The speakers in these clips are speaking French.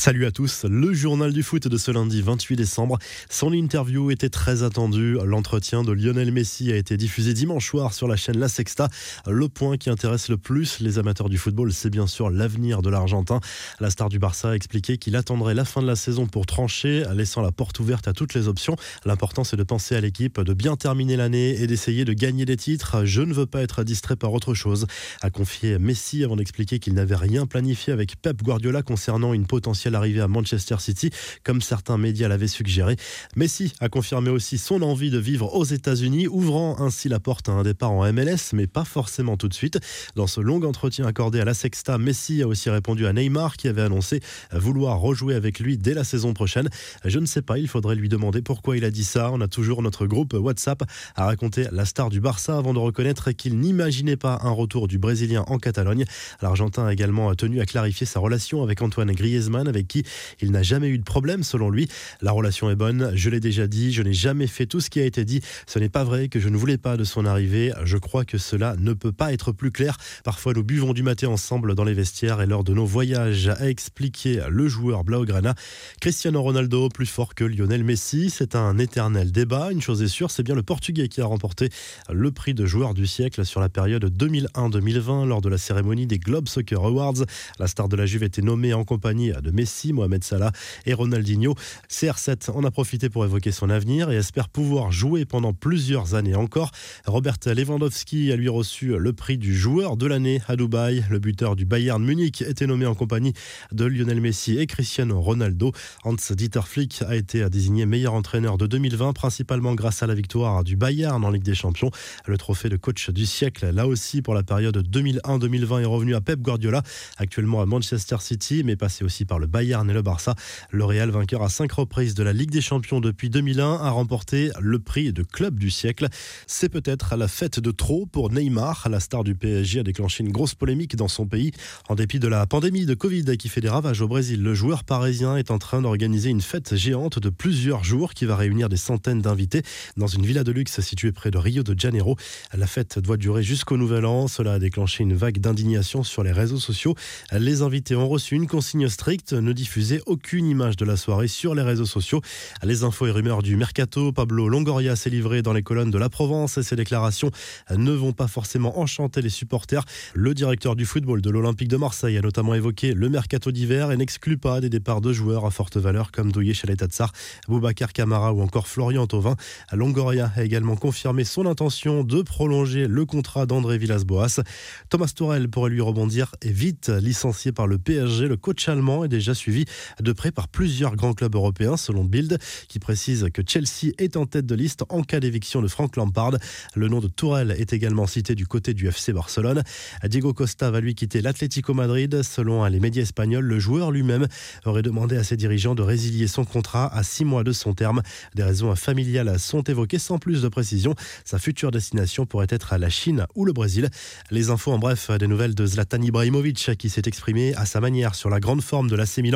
Salut à tous, le journal du foot de ce lundi 28 décembre. Son interview était très attendue. L'entretien de Lionel Messi a été diffusé dimanche soir sur la chaîne La Sexta. Le point qui intéresse le plus les amateurs du football, c'est bien sûr l'avenir de l'Argentin. La star du Barça a expliqué qu'il attendrait la fin de la saison pour trancher, laissant la porte ouverte à toutes les options. L'important, c'est de penser à l'équipe, de bien terminer l'année et d'essayer de gagner des titres. Je ne veux pas être distrait par autre chose, a confié Messi avant d'expliquer qu'il n'avait rien planifié avec Pep Guardiola concernant une potentielle l'arrivée à Manchester City, comme certains médias l'avaient suggéré. Messi a confirmé aussi son envie de vivre aux États-Unis, ouvrant ainsi la porte à un départ en MLS, mais pas forcément tout de suite. Dans ce long entretien accordé à la Sexta, Messi a aussi répondu à Neymar qui avait annoncé vouloir rejouer avec lui dès la saison prochaine. Je ne sais pas, il faudrait lui demander pourquoi il a dit ça. On a toujours notre groupe WhatsApp à raconter la star du Barça avant de reconnaître qu'il n'imaginait pas un retour du Brésilien en Catalogne. L'Argentin a également tenu à clarifier sa relation avec Antoine Griezmann, qui il n'a jamais eu de problème selon lui. La relation est bonne, je l'ai déjà dit, je n'ai jamais fait tout ce qui a été dit. Ce n'est pas vrai que je ne voulais pas de son arrivée. Je crois que cela ne peut pas être plus clair. Parfois nous buvons du maté ensemble dans les vestiaires et lors de nos voyages, a expliqué le joueur Blaugrana. Cristiano Ronaldo plus fort que Lionel Messi, c'est un éternel débat. Une chose est sûre, c'est bien le Portugais qui a remporté le prix de joueur du siècle sur la période 2001-2020 lors de la cérémonie des Globe Soccer Awards. La star de la Juve était nommée en compagnie de Messi Mohamed Salah et Ronaldinho. CR7 en a profité pour évoquer son avenir et espère pouvoir jouer pendant plusieurs années encore. Robert Lewandowski a lui reçu le prix du joueur de l'année à Dubaï. Le buteur du Bayern Munich était nommé en compagnie de Lionel Messi et Cristiano Ronaldo. Hans Dieter Flick a été désigné meilleur entraîneur de 2020, principalement grâce à la victoire du Bayern en Ligue des Champions. Le trophée de coach du siècle, là aussi pour la période 2001-2020, est revenu à Pep Guardiola, actuellement à Manchester City, mais passé aussi par le Bayern et le Barça. Le Real, vainqueur à cinq reprises de la Ligue des Champions depuis 2001, a remporté le prix de club du siècle. C'est peut-être la fête de trop pour Neymar. La star du PSG a déclenché une grosse polémique dans son pays. En dépit de la pandémie de Covid qui fait des ravages au Brésil, le joueur parisien est en train d'organiser une fête géante de plusieurs jours qui va réunir des centaines d'invités dans une villa de luxe située près de Rio de Janeiro. La fête doit durer jusqu'au nouvel an. Cela a déclenché une vague d'indignation sur les réseaux sociaux. Les invités ont reçu une consigne stricte, ne diffuser aucune image de la soirée sur les réseaux sociaux. Les infos et rumeurs du mercato, Pablo Longoria s'est livré dans les colonnes de la Provence et ses déclarations ne vont pas forcément enchanter les supporters. Le directeur du football de l'Olympique de Marseille a notamment évoqué le mercato d'hiver et n'exclut pas des départs de joueurs à forte valeur comme Douye Chaletatsar, Boubacar Camara ou encore Florian Thauvin. Longoria a également confirmé son intention de prolonger le contrat d'André Villas-Boas. Thomas Tourel pourrait lui rebondir et vite licencié par le PSG. Le coach allemand est déjà suivi de près par plusieurs grands clubs européens, selon Bild, qui précise que Chelsea est en tête de liste en cas d'éviction de Frank Lampard. Le nom de Tourelle est également cité du côté du FC Barcelone. Diego Costa va lui quitter l'Atlético Madrid. Selon les médias espagnols, le joueur lui-même aurait demandé à ses dirigeants de résilier son contrat à six mois de son terme. Des raisons familiales sont évoquées sans plus de précision. Sa future destination pourrait être la Chine ou le Brésil. Les infos en bref, des nouvelles de Zlatan Ibrahimovic qui s'est exprimé à sa manière sur la grande forme de l'AC Milan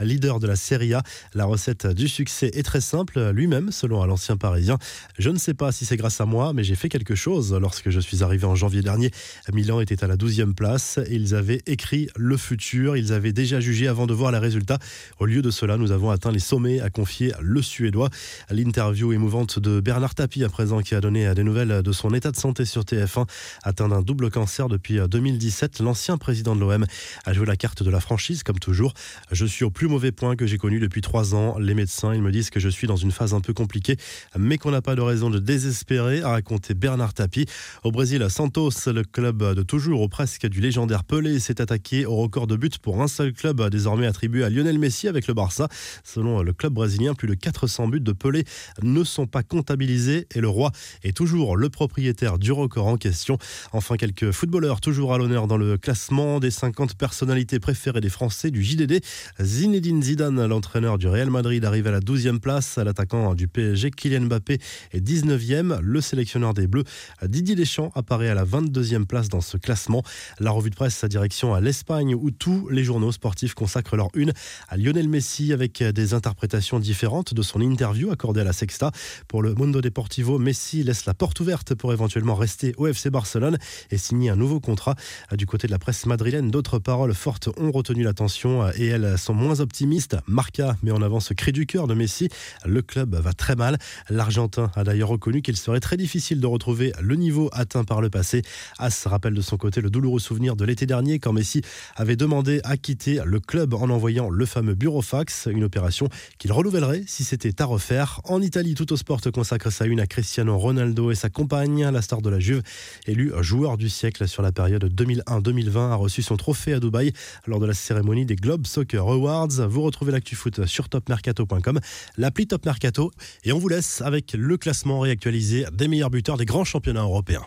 leader de la Serie A. La recette du succès est très simple, lui-même, selon l'ancien parisien. Je ne sais pas si c'est grâce à moi, mais j'ai fait quelque chose. Lorsque je suis arrivé en janvier dernier, Milan était à la 12e place ils avaient écrit le futur. Ils avaient déjà jugé avant de voir les résultats. Au lieu de cela, nous avons atteint les sommets, a confié le Suédois. L'interview émouvante de Bernard Tapie à présent qui a donné des nouvelles de son état de santé sur TF1. Atteint d'un double cancer depuis 2017, l'ancien président de l'OM a joué la carte de la franchise comme toujours. Je suis au plus mauvais point que j'ai connu depuis trois ans. Les médecins, ils me disent que je suis dans une phase un peu compliquée, mais qu'on n'a pas de raison de désespérer, a raconté Bernard Tapie. Au Brésil, Santos, le club de toujours ou presque du légendaire Pelé, s'est attaqué au record de buts pour un seul club, désormais attribué à Lionel Messi avec le Barça. Selon le club brésilien, plus de 400 buts de Pelé ne sont pas comptabilisés et le roi est toujours le propriétaire du record en question. Enfin, quelques footballeurs toujours à l'honneur dans le classement des 50 personnalités préférées des Français du JDD. Zinedine Zidane, l'entraîneur du Real Madrid, arrive à la 12e place. L'attaquant du PSG, Kylian Mbappé, est 19e. Le sélectionneur des Bleus, Didier Deschamps, apparaît à la 22e place dans ce classement. La revue de presse, sa direction à l'Espagne, où tous les journaux sportifs consacrent leur une à Lionel Messi avec des interprétations différentes de son interview accordée à la Sexta. Pour le Mundo Deportivo, Messi laisse la porte ouverte pour éventuellement rester au FC Barcelone et signer un nouveau contrat. Du côté de la presse madrilène, d'autres paroles fortes ont retenu l'attention et elles sont moins optimistes. Marca met en avant ce cri du cœur de Messi. Le club va très mal. L'Argentin a d'ailleurs reconnu qu'il serait très difficile de retrouver le niveau atteint par le passé. As rappelle de son côté le douloureux souvenir de l'été dernier quand Messi avait demandé à quitter le club en envoyant le fameux bureaufax, une opération qu'il renouvellerait si c'était à refaire. En Italie, tout au sport consacre sa une à Cristiano Ronaldo et sa compagne, la star de la Juve, élu joueur du siècle sur la période 2001-2020, a reçu son trophée à Dubaï lors de la cérémonie des Globe Soccer Awards. Vous retrouvez l'actu foot sur topmercato.com, l'appli Top Mercato, et on vous laisse avec le classement réactualisé des meilleurs buteurs des grands championnats européens.